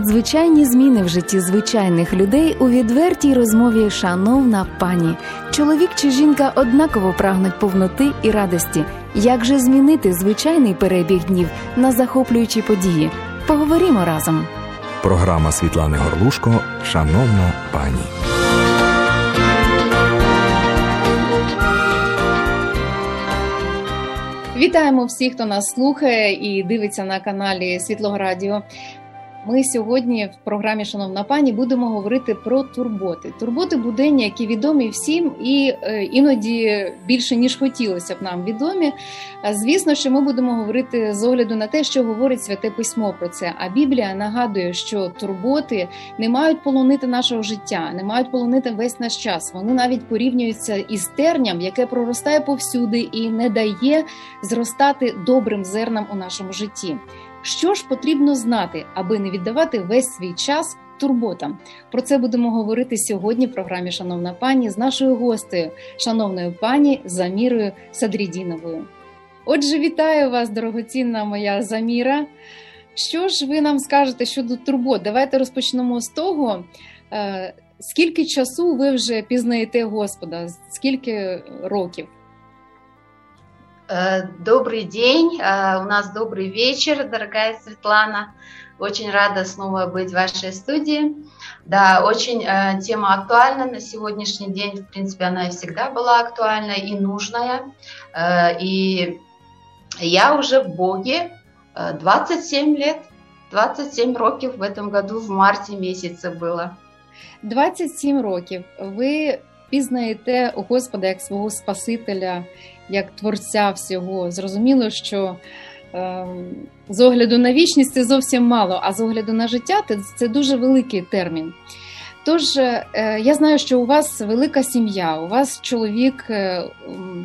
надзвичайні зміни в житті звичайних людей у відвертій розмові Шановна пані. Чоловік чи жінка однаково прагнуть повноти і радості. Як же змінити звичайний перебіг днів на захоплюючі події? Поговоримо разом. Програма Світлани Горлушко Шановна пані. Вітаємо всіх, хто нас слухає і дивиться на каналі Світлого Радіо. Ми сьогодні в програмі Шановна пані будемо говорити про турботи. Турботи буденні, які відомі всім, і е, іноді більше ніж хотілося б нам відомі. Звісно, що ми будемо говорити з огляду на те, що говорить святе письмо про це. А Біблія нагадує, що турботи не мають полонити нашого життя, не мають полонити весь наш час. Вони навіть порівнюються із терням, яке проростає повсюди і не дає зростати добрим зернам у нашому житті. Що ж потрібно знати, аби не віддавати весь свій час турботам? Про це будемо говорити сьогодні в програмі Шановна пані з нашою гостею, шановною пані Замірою Садрідіновою. Отже, вітаю вас, дорогоцінна моя Заміра. Що ж ви нам скажете щодо турбот? Давайте розпочнемо з того, е, скільки часу ви вже пізнаєте Господа, скільки років? Э, добрый день, э, у нас добрый вечер, дорогая Светлана. Очень рада снова быть в вашей студии. Да, очень э, тема актуальна на сегодняшний день. В принципе, она и всегда была актуальна и нужная. И я уже в Боге 27 лет, 27 років в этом году в марті місяці було. 27 років. Ви пізнаєте Господа як свого Спасителя, як творця всього. Зрозуміло, що е, з огляду на вічність це зовсім мало, а з огляду на життя це дуже великий термін. Тож е, я знаю, що у вас велика сім'я, у вас чоловік, е,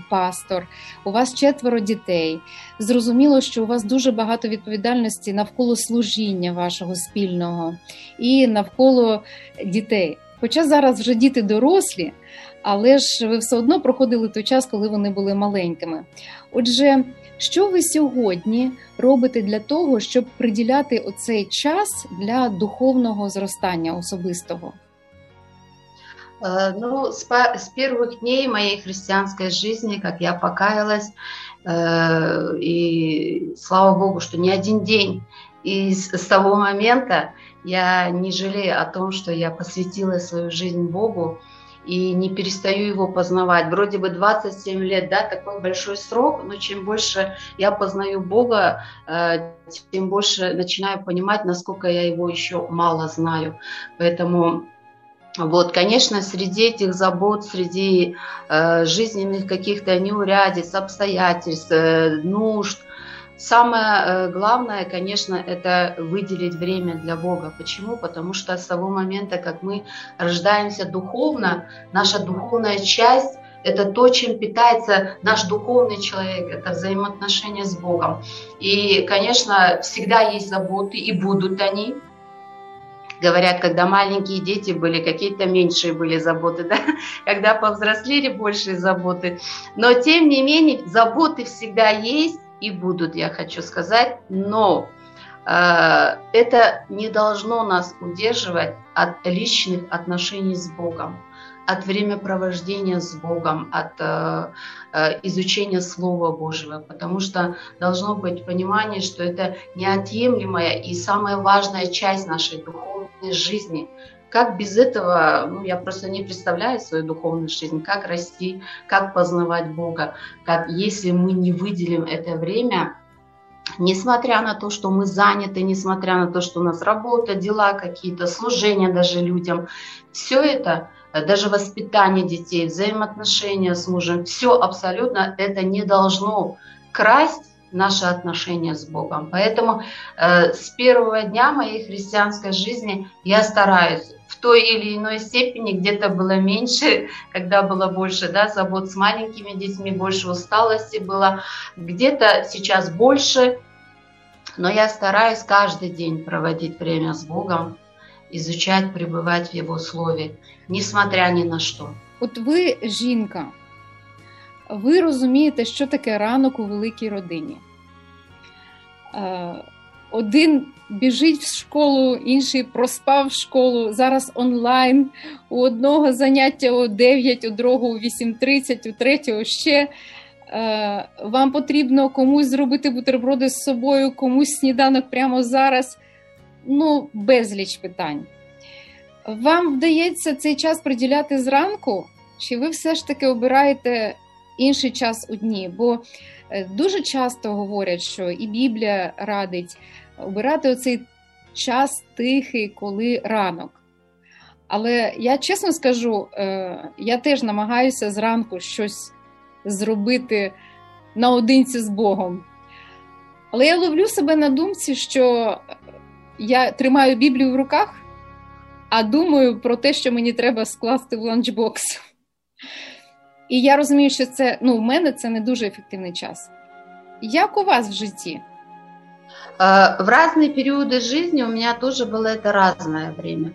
пастор, у вас четверо дітей. Зрозуміло, що у вас дуже багато відповідальності навколо служіння вашого спільного і навколо дітей. Хоча зараз вже діти дорослі, але ж ви все одно проходили той час, коли вони були маленькими. Отже, що ви сьогодні робите для того, щоб приділяти оцей час для духовного зростання особистого? Э, ну, с, с первых дней моей христианской жизни, как я покаялась, э, и слава Богу, что не один день. И с, с того момента Я не жалею о том, что я посвятила свою жизнь Богу, и не перестаю его познавать. Вроде бы 27 лет, да, такой большой срок, но чем больше я познаю Бога, э, тем больше начинаю понимать, насколько я его еще мало знаю. Поэтому вот, конечно, среди этих забот, среди э, жизненных каких-то неурядиц, обстоятельств, э, нужд, Самое э, главное, конечно, это выделить время для Бога. Почему? Потому что с того момента, как мы рождаемся духовно, наша духовная часть – это то, чем питается наш духовный человек, это взаимоотношения с Богом. И, конечно, всегда есть заботы, и будут они. Говорят, когда маленькие дети были, какие-то меньшие были заботы, да? когда повзрослели, большие заботы. Но, тем не менее, заботы всегда есть, и будут, я хочу сказать, но э, это не должно нас удерживать от личных отношений с Богом, от времяпровождения с Богом, от э, э, изучения Слова Божьего, потому что должно быть понимание, что это неотъемлемая и самая важная часть нашей духовной жизни, как без этого, ну, я просто не представляю свою духовную жизнь, как расти, как познавать Бога, как если мы не выделим это время, несмотря на то, что мы заняты, несмотря на то, что у нас работа, дела какие-то, служения даже людям, все это, даже воспитание детей, взаимоотношения с мужем, все абсолютно это не должно красть наши отношения с Богом. Поэтому э, с первого дня моей христианской жизни я стараюсь в той или иной степени, где-то было меньше, когда было больше да, забот с маленькими детьми, больше усталости было, где-то сейчас больше, но я стараюсь каждый день проводить время с Богом, изучать, пребывать в Его Слове, несмотря ни на что. От ви жінка, ви розумієте, що таке ранок у великій родині. Один біжить в школу, інший проспав школу. Зараз онлайн. У одного заняття о 9, у другого о 8.30, у третього ще. Е, вам потрібно комусь зробити бутерброди з собою, комусь сніданок прямо зараз. Ну, безліч питань. Вам вдається цей час приділяти зранку, чи ви все ж таки обираєте інший час у дні? Бо е, дуже часто говорять, що і Біблія радить обирати оцей час тихий, коли ранок. Але я чесно скажу, е, я теж намагаюся зранку щось зробити наодинці з Богом. Але я ловлю себе на думці, що я тримаю Біблію в руках, а думаю про те, що мені треба скласти в ланчбокс. І я розумію, що це ну, в мене це не дуже ефективний час. Як у вас в житті? Э, в разные периоды жизни у меня тоже было это разное время.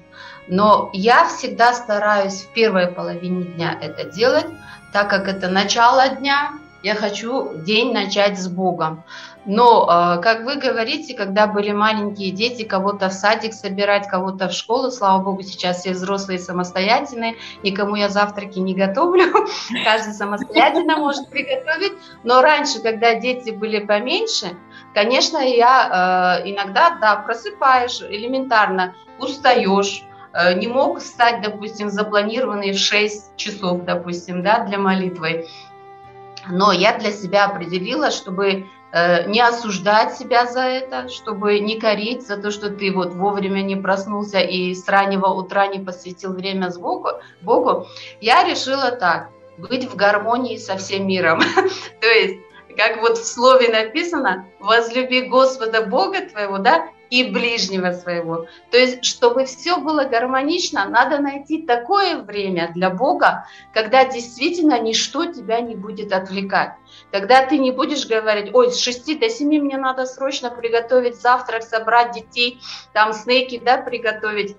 Но я всегда стараюсь в первой половине дня это делать, так как это начало дня, я хочу день начать с Богом. Но, э, как вы говорите, когда были маленькие дети, кого-то в садик собирать, кого-то в школу, слава Богу, сейчас все взрослые самостоятельные, никому я завтраки не готовлю, каждый самостоятельно может приготовить. Но раньше, когда дети были поменьше, конечно, я э, иногда, да, просыпаешь элементарно, устаешь, э, не мог встать, допустим, запланированный в 6 часов, допустим, да, для молитвы. Но я для себя определила, чтобы э, не осуждать себя за это, чтобы не корить за то, что ты вот вовремя не проснулся и с раннего утра не посвятил время Богу, Богу, я решила так, быть в гармонии со всем миром. то есть, как вот в слове написано, возлюби Господа Бога твоего, да, и ближнего своего. То есть, чтобы все было гармонично, надо найти такое время для Бога, когда действительно ничто тебя не будет отвлекать. Когда ты не будешь говорить, ой, с 6 до 7 мне надо срочно приготовить завтрак, собрать детей, там снеки, да, приготовить.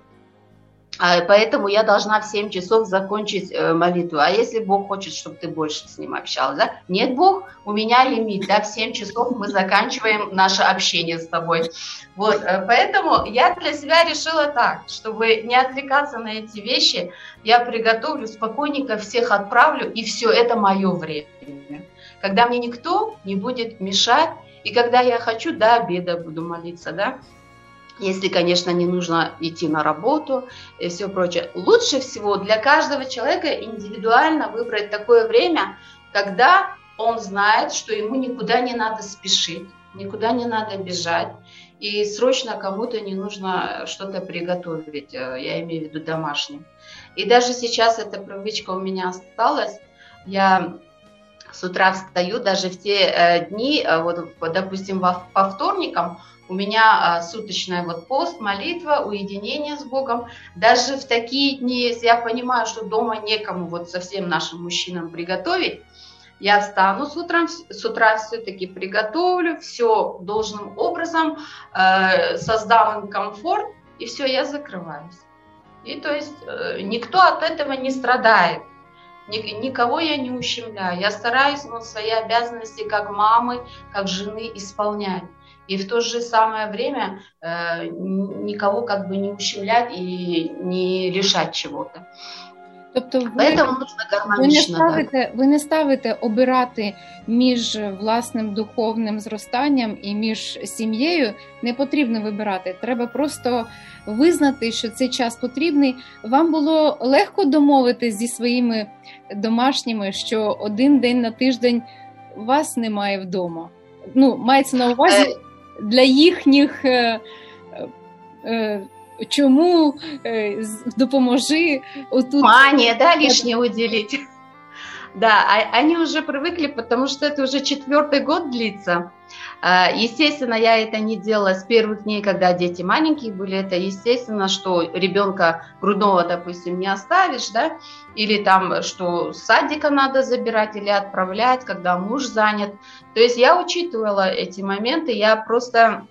А, поэтому я должна в 7 часов закончить э, молитву. А если Бог хочет, чтобы ты больше с Ним общалась, да? Нет, Бог, у меня лимит, да, в 7 часов мы заканчиваем наше общение с тобой. Вот, э, поэтому я для себя решила так, чтобы не отвлекаться на эти вещи, я приготовлю спокойненько, всех отправлю, и все, это мое время. Когда мне никто не будет мешать, и когда я хочу, до обеда буду молиться, да, если, конечно, не нужно идти на работу и все прочее. Лучше всего для каждого человека индивидуально выбрать такое время, когда он знает, что ему никуда не надо спешить, никуда не надо бежать, и срочно кому-то не нужно что-то приготовить, э, я имею в виду домашнее. И даже сейчас эта привычка у меня осталась. Я с утра встаю, даже в те э, дни, э, вот, допустим, по вторникам, у меня а, суточная вот пост, молитва, уединение с Богом. Даже в такие дни, если я понимаю, что дома некому вот совсем нашим мужчинам приготовить, я встану с, утра, с утра все-таки приготовлю, все должным образом, э, создам им комфорт, и все, я закрываюсь. И то есть э, никто от этого не страдает. Никого я не ущемляю. Я стараюсь ну, свои обязанности как мамы, как жены исполнять и в то же самое время э, никого как бы не ущемлять и не лишать чего-то. Тобто ви, ви, не ставите, ви не ставите обирати між власним духовним зростанням і між сім'єю. Не потрібно вибирати. Треба просто визнати, що цей час потрібний. Вам було легко домовитись зі своїми домашніми, що один день на тиждень вас немає вдома. Ну, мається на увазі. Е, для їхніх. Е, е, Чому е, допоможи отут... Внимание, да, лишнее уделить. Да, а, они уже привыкли, потому что это уже четвертый год длится. А, естественно, я это не делала с первых дней, когда дети маленькие были. Это естественно, что ребенка грудного, допустим, не оставишь, да, или там, что садика надо забирать или отправлять, когда муж занят. То есть я учитывала эти моменты, я просто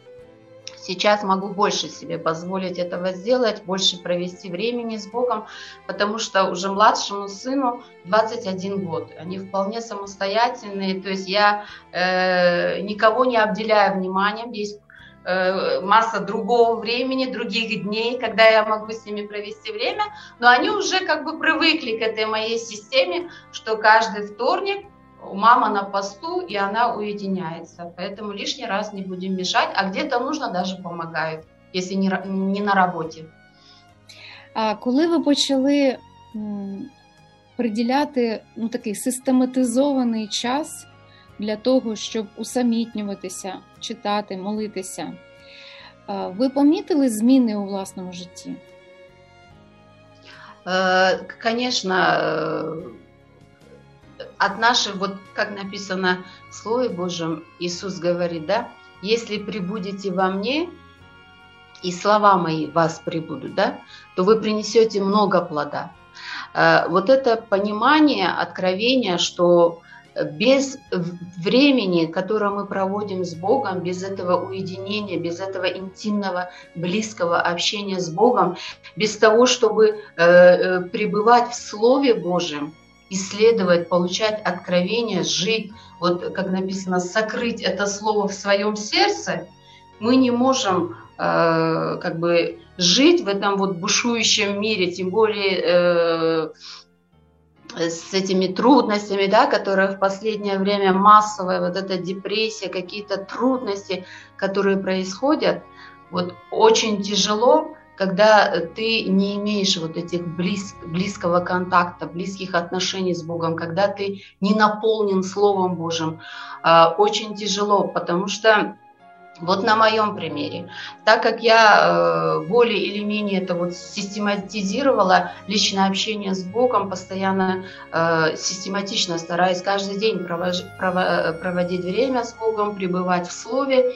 Сейчас могу больше себе позволить этого сделать, больше провести времени с Богом, потому что уже младшему сыну 21 год. Они вполне самостоятельные, то есть я э, никого не обделяю вниманием. Есть э, масса другого времени, других дней, когда я могу с ними провести время, но они уже как бы привыкли к этой моей системе, что каждый вторник мама на посту, и она уединяется. Поэтому лишний раз не будем мешать, а где-то нужно даже помогают, если не, не на роботі. А коли ви почали приділяти ну, такий систематизований час для того, щоб усамітнюватися, читати, молитися, ви помітили зміни у власному житті? Конечно, от нашей, вот как написано в Слове Божьем, Иисус говорит, да, если прибудете во мне, и слова мои вас прибудут, да, то вы принесете много плода. Э, вот это понимание, откровение, что без времени, которое мы проводим с Богом, без этого уединения, без этого интимного, близкого общения с Богом, без того, чтобы э, э, пребывать в Слове Божьем, исследовать, получать откровение, жить, вот как написано, сокрыть это слово в своем сердце, мы не можем э, как бы жить в этом вот бушующем мире, тем более э, с этими трудностями, да, которые в последнее время массовая, вот эта депрессия, какие-то трудности, которые происходят, вот очень тяжело когда ты не имеешь вот этих близ, близкого контакта, близких отношений с Богом, когда ты не наполнен Словом Божьим, а, очень тяжело, потому что вот на моем примере, так как я э, более или менее это вот систематизировала личное общение с Богом, постоянно э, систематично стараюсь каждый день проводить время с Богом, пребывать в Слове,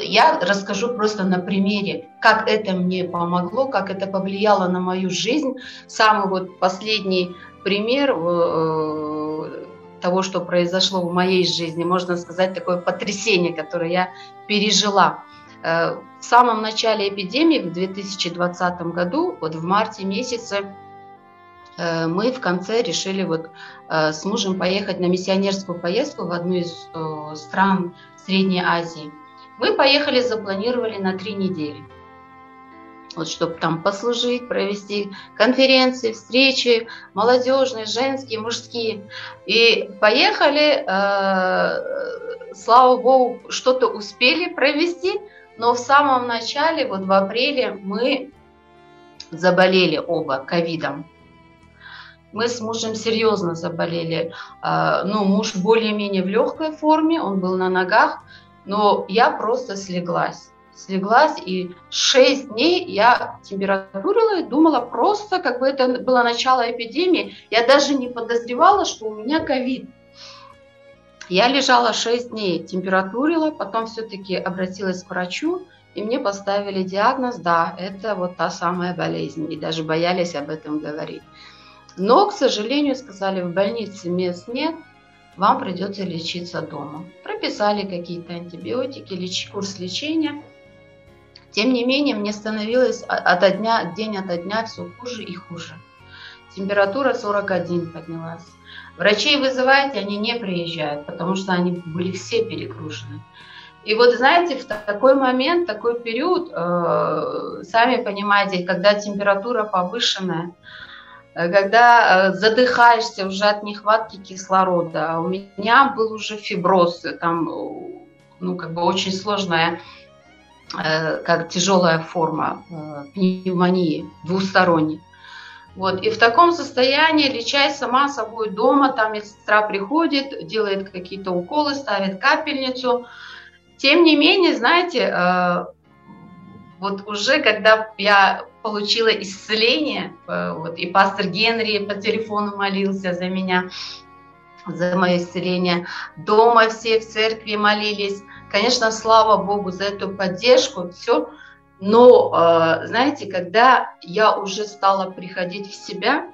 я расскажу просто на примере, как это мне помогло, как это повлияло на мою жизнь. Самый вот последний пример э, того, что произошло в моей жизни, можно сказать, такое потрясение, которое я пережила. Э, в самом начале эпидемии, в 2020 году, вот в марте месяце, э, мы в конце решили вот с мужем поехать на миссионерскую поездку в одну из стран Средней Азии. Мы поехали, запланировали на три недели. Вот чтобы там послужить, провести конференции, встречи, молодежные, женские, мужские. И поехали, э, слава богу, что-то успели провести, но в самом начале, вот в апреле, мы заболели оба ковидом. Мы с мужем серьезно заболели. Э, ну, муж более-менее в легкой форме, он был на ногах, но я просто слеглась. Слеглась, и 6 дней я температурила и думала просто, как бы это было начало эпидемии. Я даже не подозревала, что у меня ковид. Я лежала 6 дней, температурила, потом все-таки обратилась к врачу, и мне поставили диагноз, да, это вот та самая болезнь, и даже боялись об этом говорить. Но, к сожалению, сказали, в больнице мест нет, вам придется лечиться дома. Прописали какие-то антибиотики, леч... курс лечения. Тем не менее, мне становилось от дня, день ото дня все хуже и хуже. Температура 41 поднялась. Врачей вызываете, они не приезжают, потому что они были все перегружены. И вот знаете, в такой момент, такой период, э, сами понимаете, когда температура повышенная, когда э, задыхаешься уже от нехватки кислорода. А у меня был уже фиброз, там, ну, как бы очень сложная, э, как тяжелая форма пневмонии, двусторонней. Вот. И в таком состоянии лечась сама собой дома, там медсестра приходит, делает какие-то уколы, ставит капельницу. Тем не менее, знаете, вот уже когда я получила исцеление, э, вот, и пастор Генри по телефону молился за меня, за мое исцеление. Дома все в церкви молились. Конечно, слава Богу за эту поддержку, все. Но, э, знаете, когда я уже стала приходить в себя,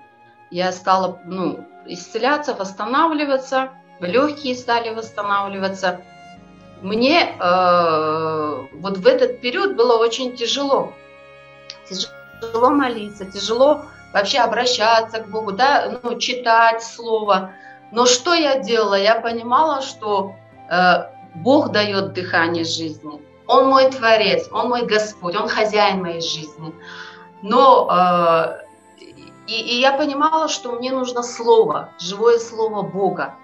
я стала ну, исцеляться, восстанавливаться, легкие стали восстанавливаться. Мне э, вот в этот период было очень тяжело. Тяжело тяжело молиться, тяжело вообще обращаться к Богу, да, ну, читать Слово. Но что я делала? Я понимала, что э, Бог дает дыхание жизни. Он мой Творец, Он мой Господь, Он хозяин моей жизни. Но э, и, и я понимала, что мне нужно слово, живое слово Бога.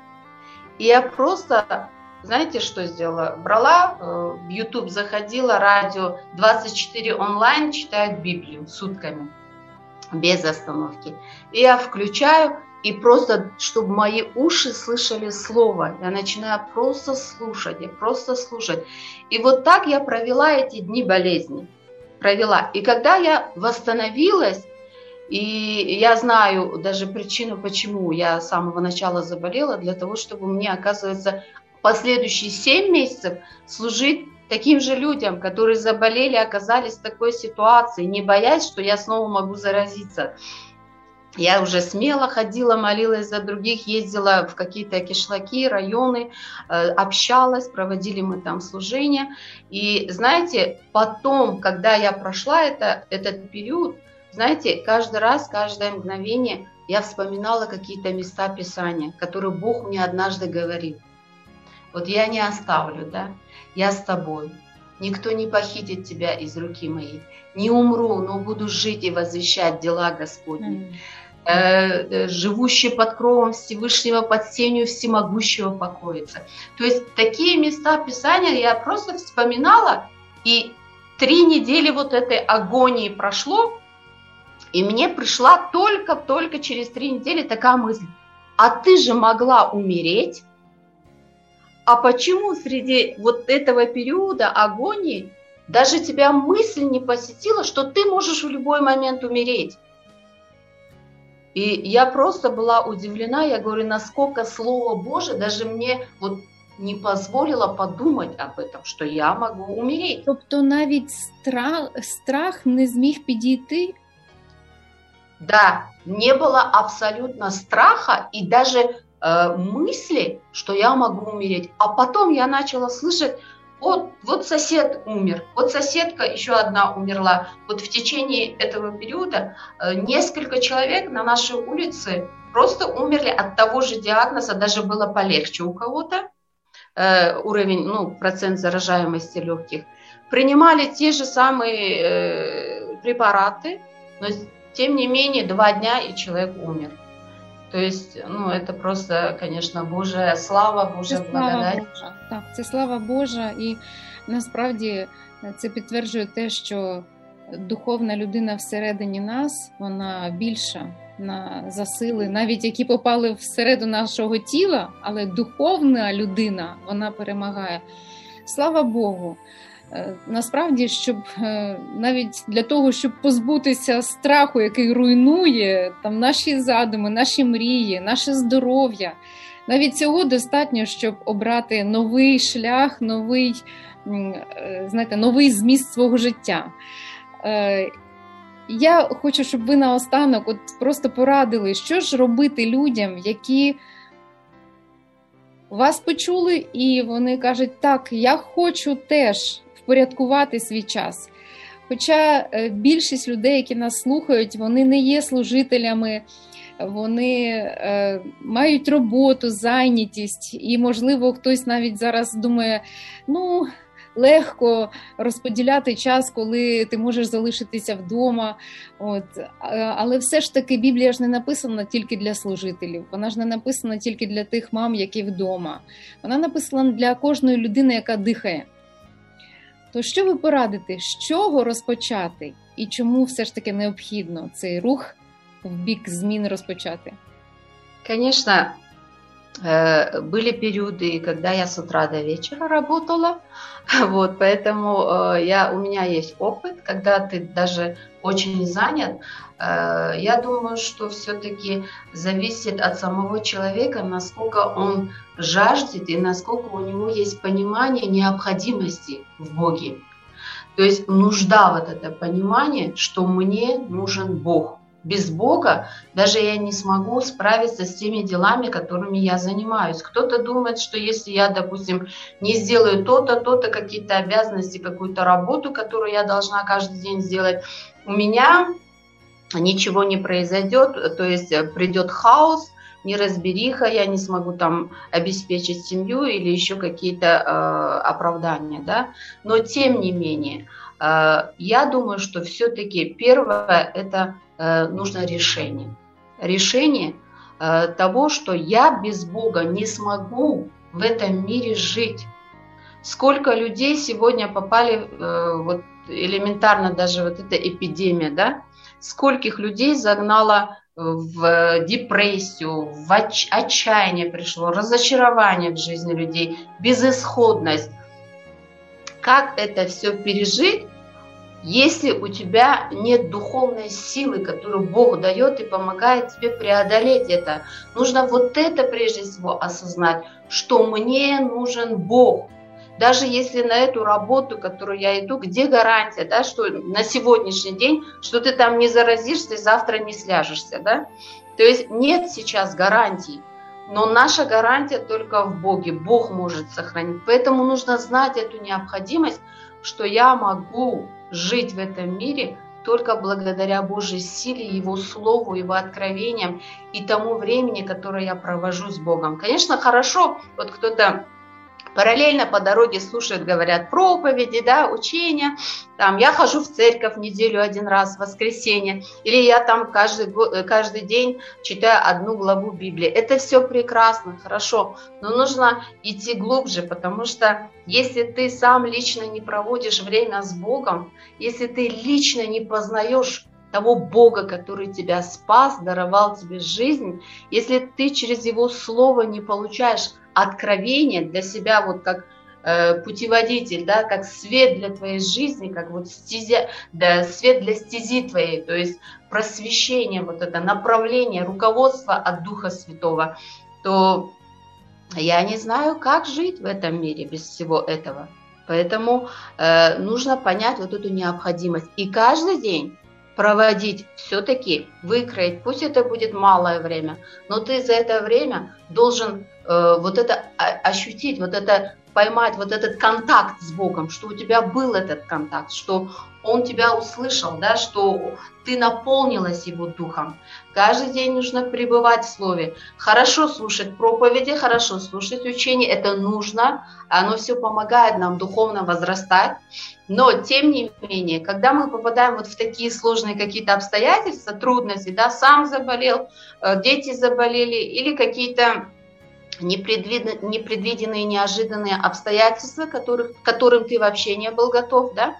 И я просто, знаете, что сделала? Брала, э, в YouTube заходила, радио 24 онлайн читают Библию сутками, без остановки. И я включаю, и просто, чтобы мои уши слышали слово. Я начинаю просто слушать, я просто слушать. И вот так я провела эти дни болезни. Провела. И когда я восстановилась, и я знаю даже причину, почему я с самого начала заболела, для того, чтобы мне, оказывается, последующие 7 месяцев служить таким же людям, которые заболели, оказались в такой ситуации, не боясь, что я снова могу заразиться. Я уже смело ходила, молилась за других, ездила в какие-то кишлаки, районы, э, общалась, проводили мы там служения. И знаете, потом, когда я прошла это, этот период, знаете, каждый раз, каждое мгновение я вспоминала какие-то места Писания, которые Бог мне однажды говорил. Вот я не оставлю, да, я с тобой. Никто не похитит тебя из руки моей. Не умру, но буду жить и возвещать дела Господни. Mm. живущий под кровом Всевышнего, под сенью всемогущего покоится. То есть такие места Писания я просто вспоминала, и три недели вот этой агонии прошло, и мне пришла только-только через три недели такая мысль, а ты же могла умереть, а почему среди вот этого периода агонии даже тебя мысль не посетила, что ты можешь в любой момент умереть? И я просто была удивлена, я говорю, насколько Слово Божие даже мне вот не позволило подумать об этом, що я можу умереть. Тобто навіть страх, страх не зміг підійти да, не было абсолютно страха и даже э, мысли, что я могу умереть. А потом я начала слышать, вот, вот сосед умер, вот соседка еще одна умерла. Вот в течение этого периода э, несколько человек на нашей улице просто умерли от того же диагноза, даже было полегче у кого-то, э, уровень, ну, процент заражаемости легких. Принимали те же самые препараты, но тем не менее, два дня и человек умер. То есть, ну, это просто, конечно, Божая слава, Божа це благодать. Божа. Так, це слава Божа, і насправді це підтверджує те, що духовна людина всередині нас, вона більша на засили, навіть які попали всередину нашого тіла, але духовна людина вона перемагає. Слава Богу. Е, насправді, щоб е, навіть для того, щоб позбутися страху, який руйнує там наші задуми, наші мрії, наше здоров'я, навіть цього достатньо, щоб обрати новий шлях, новий е, знаєте, новий зміст свого життя. Я хочу, щоб ви наостанок от просто порадили, що ж робити людям, які вас почули, і вони кажуть, так, я хочу теж впорядкувати свій час. Хоча е, більшість людей, які нас слухають, вони не є служителями, вони е, мають роботу, зайнятість, і, можливо, хтось навіть зараз думає, ну. Легко розподіляти час, коли ти можеш залишитися вдома. От. Але все ж таки Біблія ж не написана тільки для служителів. Вона ж не написана тільки для тих мам, які вдома. Вона написана для кожної людини, яка дихає. То що ви порадите, з чого розпочати і чому все ж таки необхідно цей рух в бік змін розпочати? Конечно, э, были периоды, когда я с утра до вечера работала, вот, поэтому э, я, у меня есть опыт, когда ты даже очень занят, э, я думаю, что все-таки зависит от самого человека, насколько он жаждет и насколько у него есть понимание необходимости в Боге. То есть нужда вот это понимание, что мне нужен Бог. Без Бога даже я не смогу справиться с теми делами, которыми я занимаюсь. Кто-то думает, что если я, допустим, не сделаю то-то, то-то, какие-то обязанности, какую-то работу, которую я должна каждый день сделать, у меня ничего не произойдет, то есть придет хаос, неразбериха, я не смогу там обеспечить семью или еще какие-то э, оправдания, да. Но тем не менее, э, я думаю, что все-таки первое это э, нужно решение. Решение э, того, что я без Бога не смогу в этом мире жить. Сколько людей сегодня попали, э, вот элементарно даже вот эта эпидемия, да, скольких людей загнала в депрессию, в отч- отчаяние пришло, разочарование в жизни людей, безысходность. Как это все пережить, если у тебя нет духовной силы, которую Бог дает и помогает тебе преодолеть это? Нужно вот это прежде всего осознать, что мне нужен Бог. Даже если на эту работу, которую я иду, где гарантия, да, что на сегодняшний день, что ты там не заразишься завтра не сляжешься, да? То есть нет сейчас гарантий, но наша гарантия только в Боге. Бог может сохранить. Поэтому нужно знать эту необходимость, что я могу жить в этом мире только благодаря Божьей силе, Его Слову, Его откровениям и тому времени, которое я провожу с Богом. Конечно, хорошо, вот кто-то параллельно по дороге слушают, говорят проповеди, да, учения. Там, я хожу в церковь неделю один раз в воскресенье, или я там каждый, каждый день читаю одну главу Библии. Это все прекрасно, хорошо, но нужно идти глубже, потому что если ты сам лично не проводишь время с Богом, если ты лично не познаешь того Бога, который тебя спас, даровал тебе жизнь, если ты через Его Слово не получаешь откровение для себя, вот как э, путеводитель, да, как свет для твоей жизни, как вот стезя, да, свет для стези твоей, то есть просвещение, вот это направление, руководство от Духа Святого, то я не знаю, как жить в этом мире без всего этого. Поэтому э, нужно понять вот эту необходимость. И каждый день проводить, все-таки выкроить, пусть это будет малое время, но ты за это время должен вот это ощутить, вот это поймать, вот этот контакт с Богом, что у тебя был этот контакт, что Он тебя услышал, да, что ты наполнилась Его Духом. Каждый день нужно пребывать в Слове. Хорошо слушать проповеди, хорошо слушать учения, это нужно, оно все помогает нам духовно возрастать. Но, тем не менее, когда мы попадаем вот в такие сложные какие-то обстоятельства, трудности, да, сам заболел, э, дети заболели или какие-то непредвиденные, неожиданные обстоятельства, которых, которым ты вообще не был готов, да,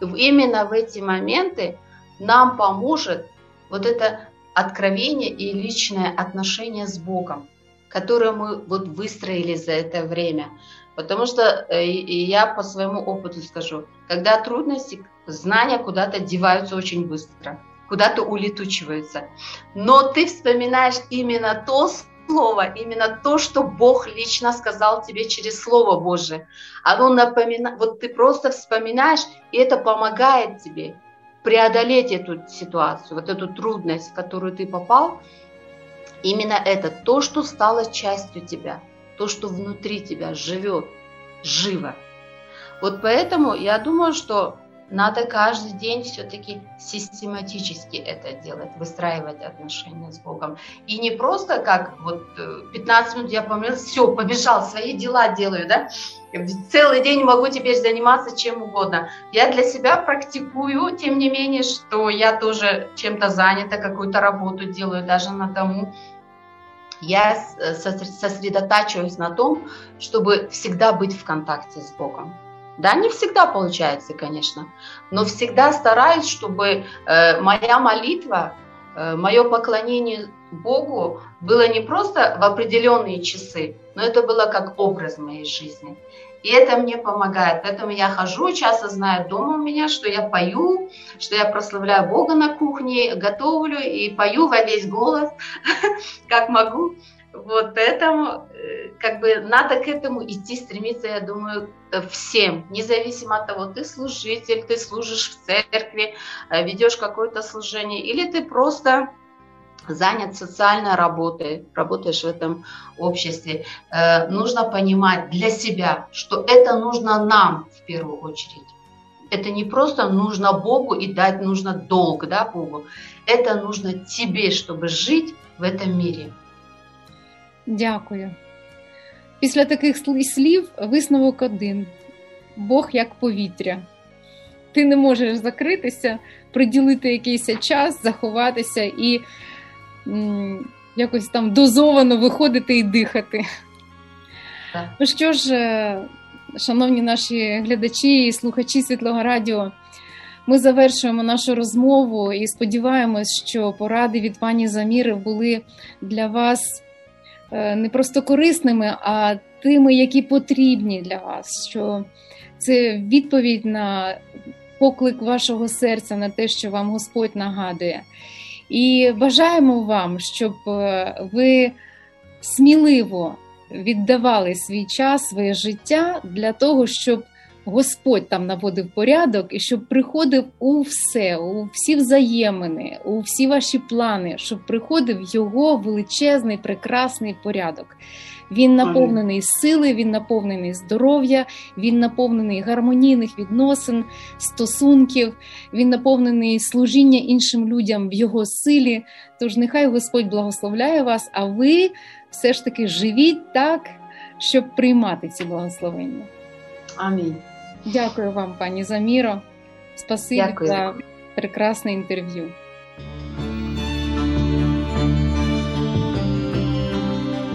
именно в эти моменты нам поможет вот это откровение и личное отношение с Богом, которое мы вот выстроили за это время. Потому что э, и я по своему опыту скажу, когда трудности, знания куда-то деваются очень быстро, куда-то улетучиваются. Но ты вспоминаешь именно то слово, именно то, что Бог лично сказал тебе через Слово Божие. Оно напоминает, вот ты просто вспоминаешь, и это помогает тебе преодолеть эту ситуацию, вот эту трудность, в которую ты попал. Именно это, то, что стало частью тебя, то, что внутри тебя живет, живо. Вот поэтому я думаю, что надо каждый день все-таки систематически это делать, выстраивать отношения с Богом. И не просто как вот 15 э, минут я помолился, все, побежал, свои дела делаю, да, целый день могу теперь заниматься чем угодно. Я для себя практикую, тем не менее, что я тоже чем-то занята, какую-то работу делаю даже на дому. Я э, сосредотачиваюсь на том, чтобы всегда быть в контакте с Богом. Да, не всегда получается, конечно, но всегда стараюсь, чтобы э, моя молитва, э, мое поклонение Богу было не просто в определенные часы, но это было как образ моей жизни. И это мне помогает. Поэтому я хожу, часто знаю дома у меня, что я пою, что я прославляю Бога на кухне, готовлю и пою во весь голос, как могу. Вот поэтому э, как бы надо к этому идти, стремиться, я думаю, э, всем, независимо от того, ты служитель, ты служишь в церкви, э, ведешь какое-то служение, или ты просто занят социальной работой, работаешь в этом обществе, э, нужно понимать для себя, что это нужно нам в первую очередь. Это не просто нужно Богу и дать нужно долг да, Богу. Это нужно тебе, чтобы жить в этом мире. Дякую. Після таких слів висновок один: Бог як повітря. Ти не можеш закритися, приділити якийсь час, заховатися і м, якось там дозовано виходити і дихати. Так. Ну що ж, е, шановні наші глядачі і слухачі Світлого Радіо, ми завершуємо нашу розмову і сподіваємось, що поради від пані Заміри були для вас не просто корисними, а тими, які потрібні для вас. Що це відповідь на поклик вашого серця, на те, що вам Господь нагадує. І бажаємо вам, щоб е, ви сміливо віддавали свій час, своє життя для того, щоб Господь там наводив порядок і щоб приходив у все, у всі взаємини, у всі ваші плани, щоб приходив його величезний, прекрасний порядок. Він наповнений сили, він наповнений здоров'я, він наповнений гармонійних відносин, стосунків, він наповнений служіння іншим людям в його силі. Тож нехай Господь благословляє вас, а ви все ж таки живіть так, щоб приймати ці благословення. Амінь. Дякую вам, пані Заміро. Спасибі Дякую. за прекрасне інтерв'ю.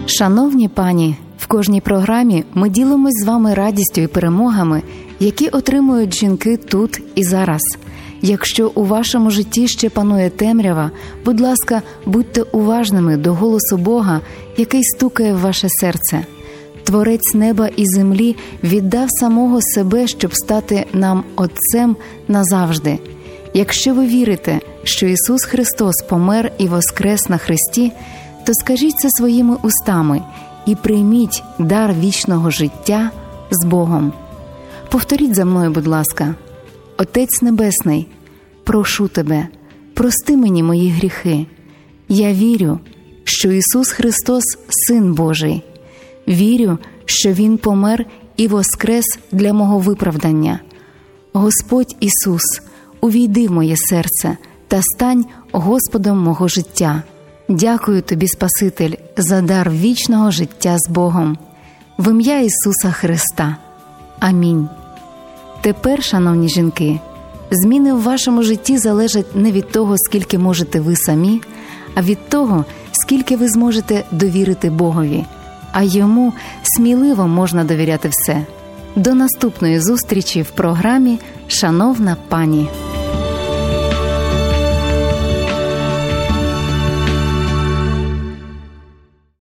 Шановні пані, в кожній програмі ми ділимось з вами радістю і перемогами, які отримують жінки тут і зараз. Якщо у вашому житті ще панує темрява, будь ласка, будьте уважними до голосу Бога, який стукає в ваше серце. Творець неба і землі віддав самого себе, щоб стати нам Отцем назавжди. Якщо ви вірите, що Ісус Христос помер і воскрес на Христі, то скажіть це своїми устами і прийміть дар вічного життя з Богом. Повторіть за мною, будь ласка, Отець Небесний, прошу тебе, прости мені мої гріхи. Я вірю, що Ісус Христос, Син Божий. Вірю, що Він помер і воскрес для мого виправдання. Господь Ісус, увійди в моє серце та стань Господом мого життя. Дякую тобі, Спаситель, за дар вічного життя з Богом, в ім'я Ісуса Христа. Амінь. Тепер, шановні жінки, зміни в вашому житті залежать не від того, скільки можете ви самі, а від того, скільки ви зможете довірити Богові а йому сміливо можна довіряти все. До наступної зустрічі в програмі Шановна пані.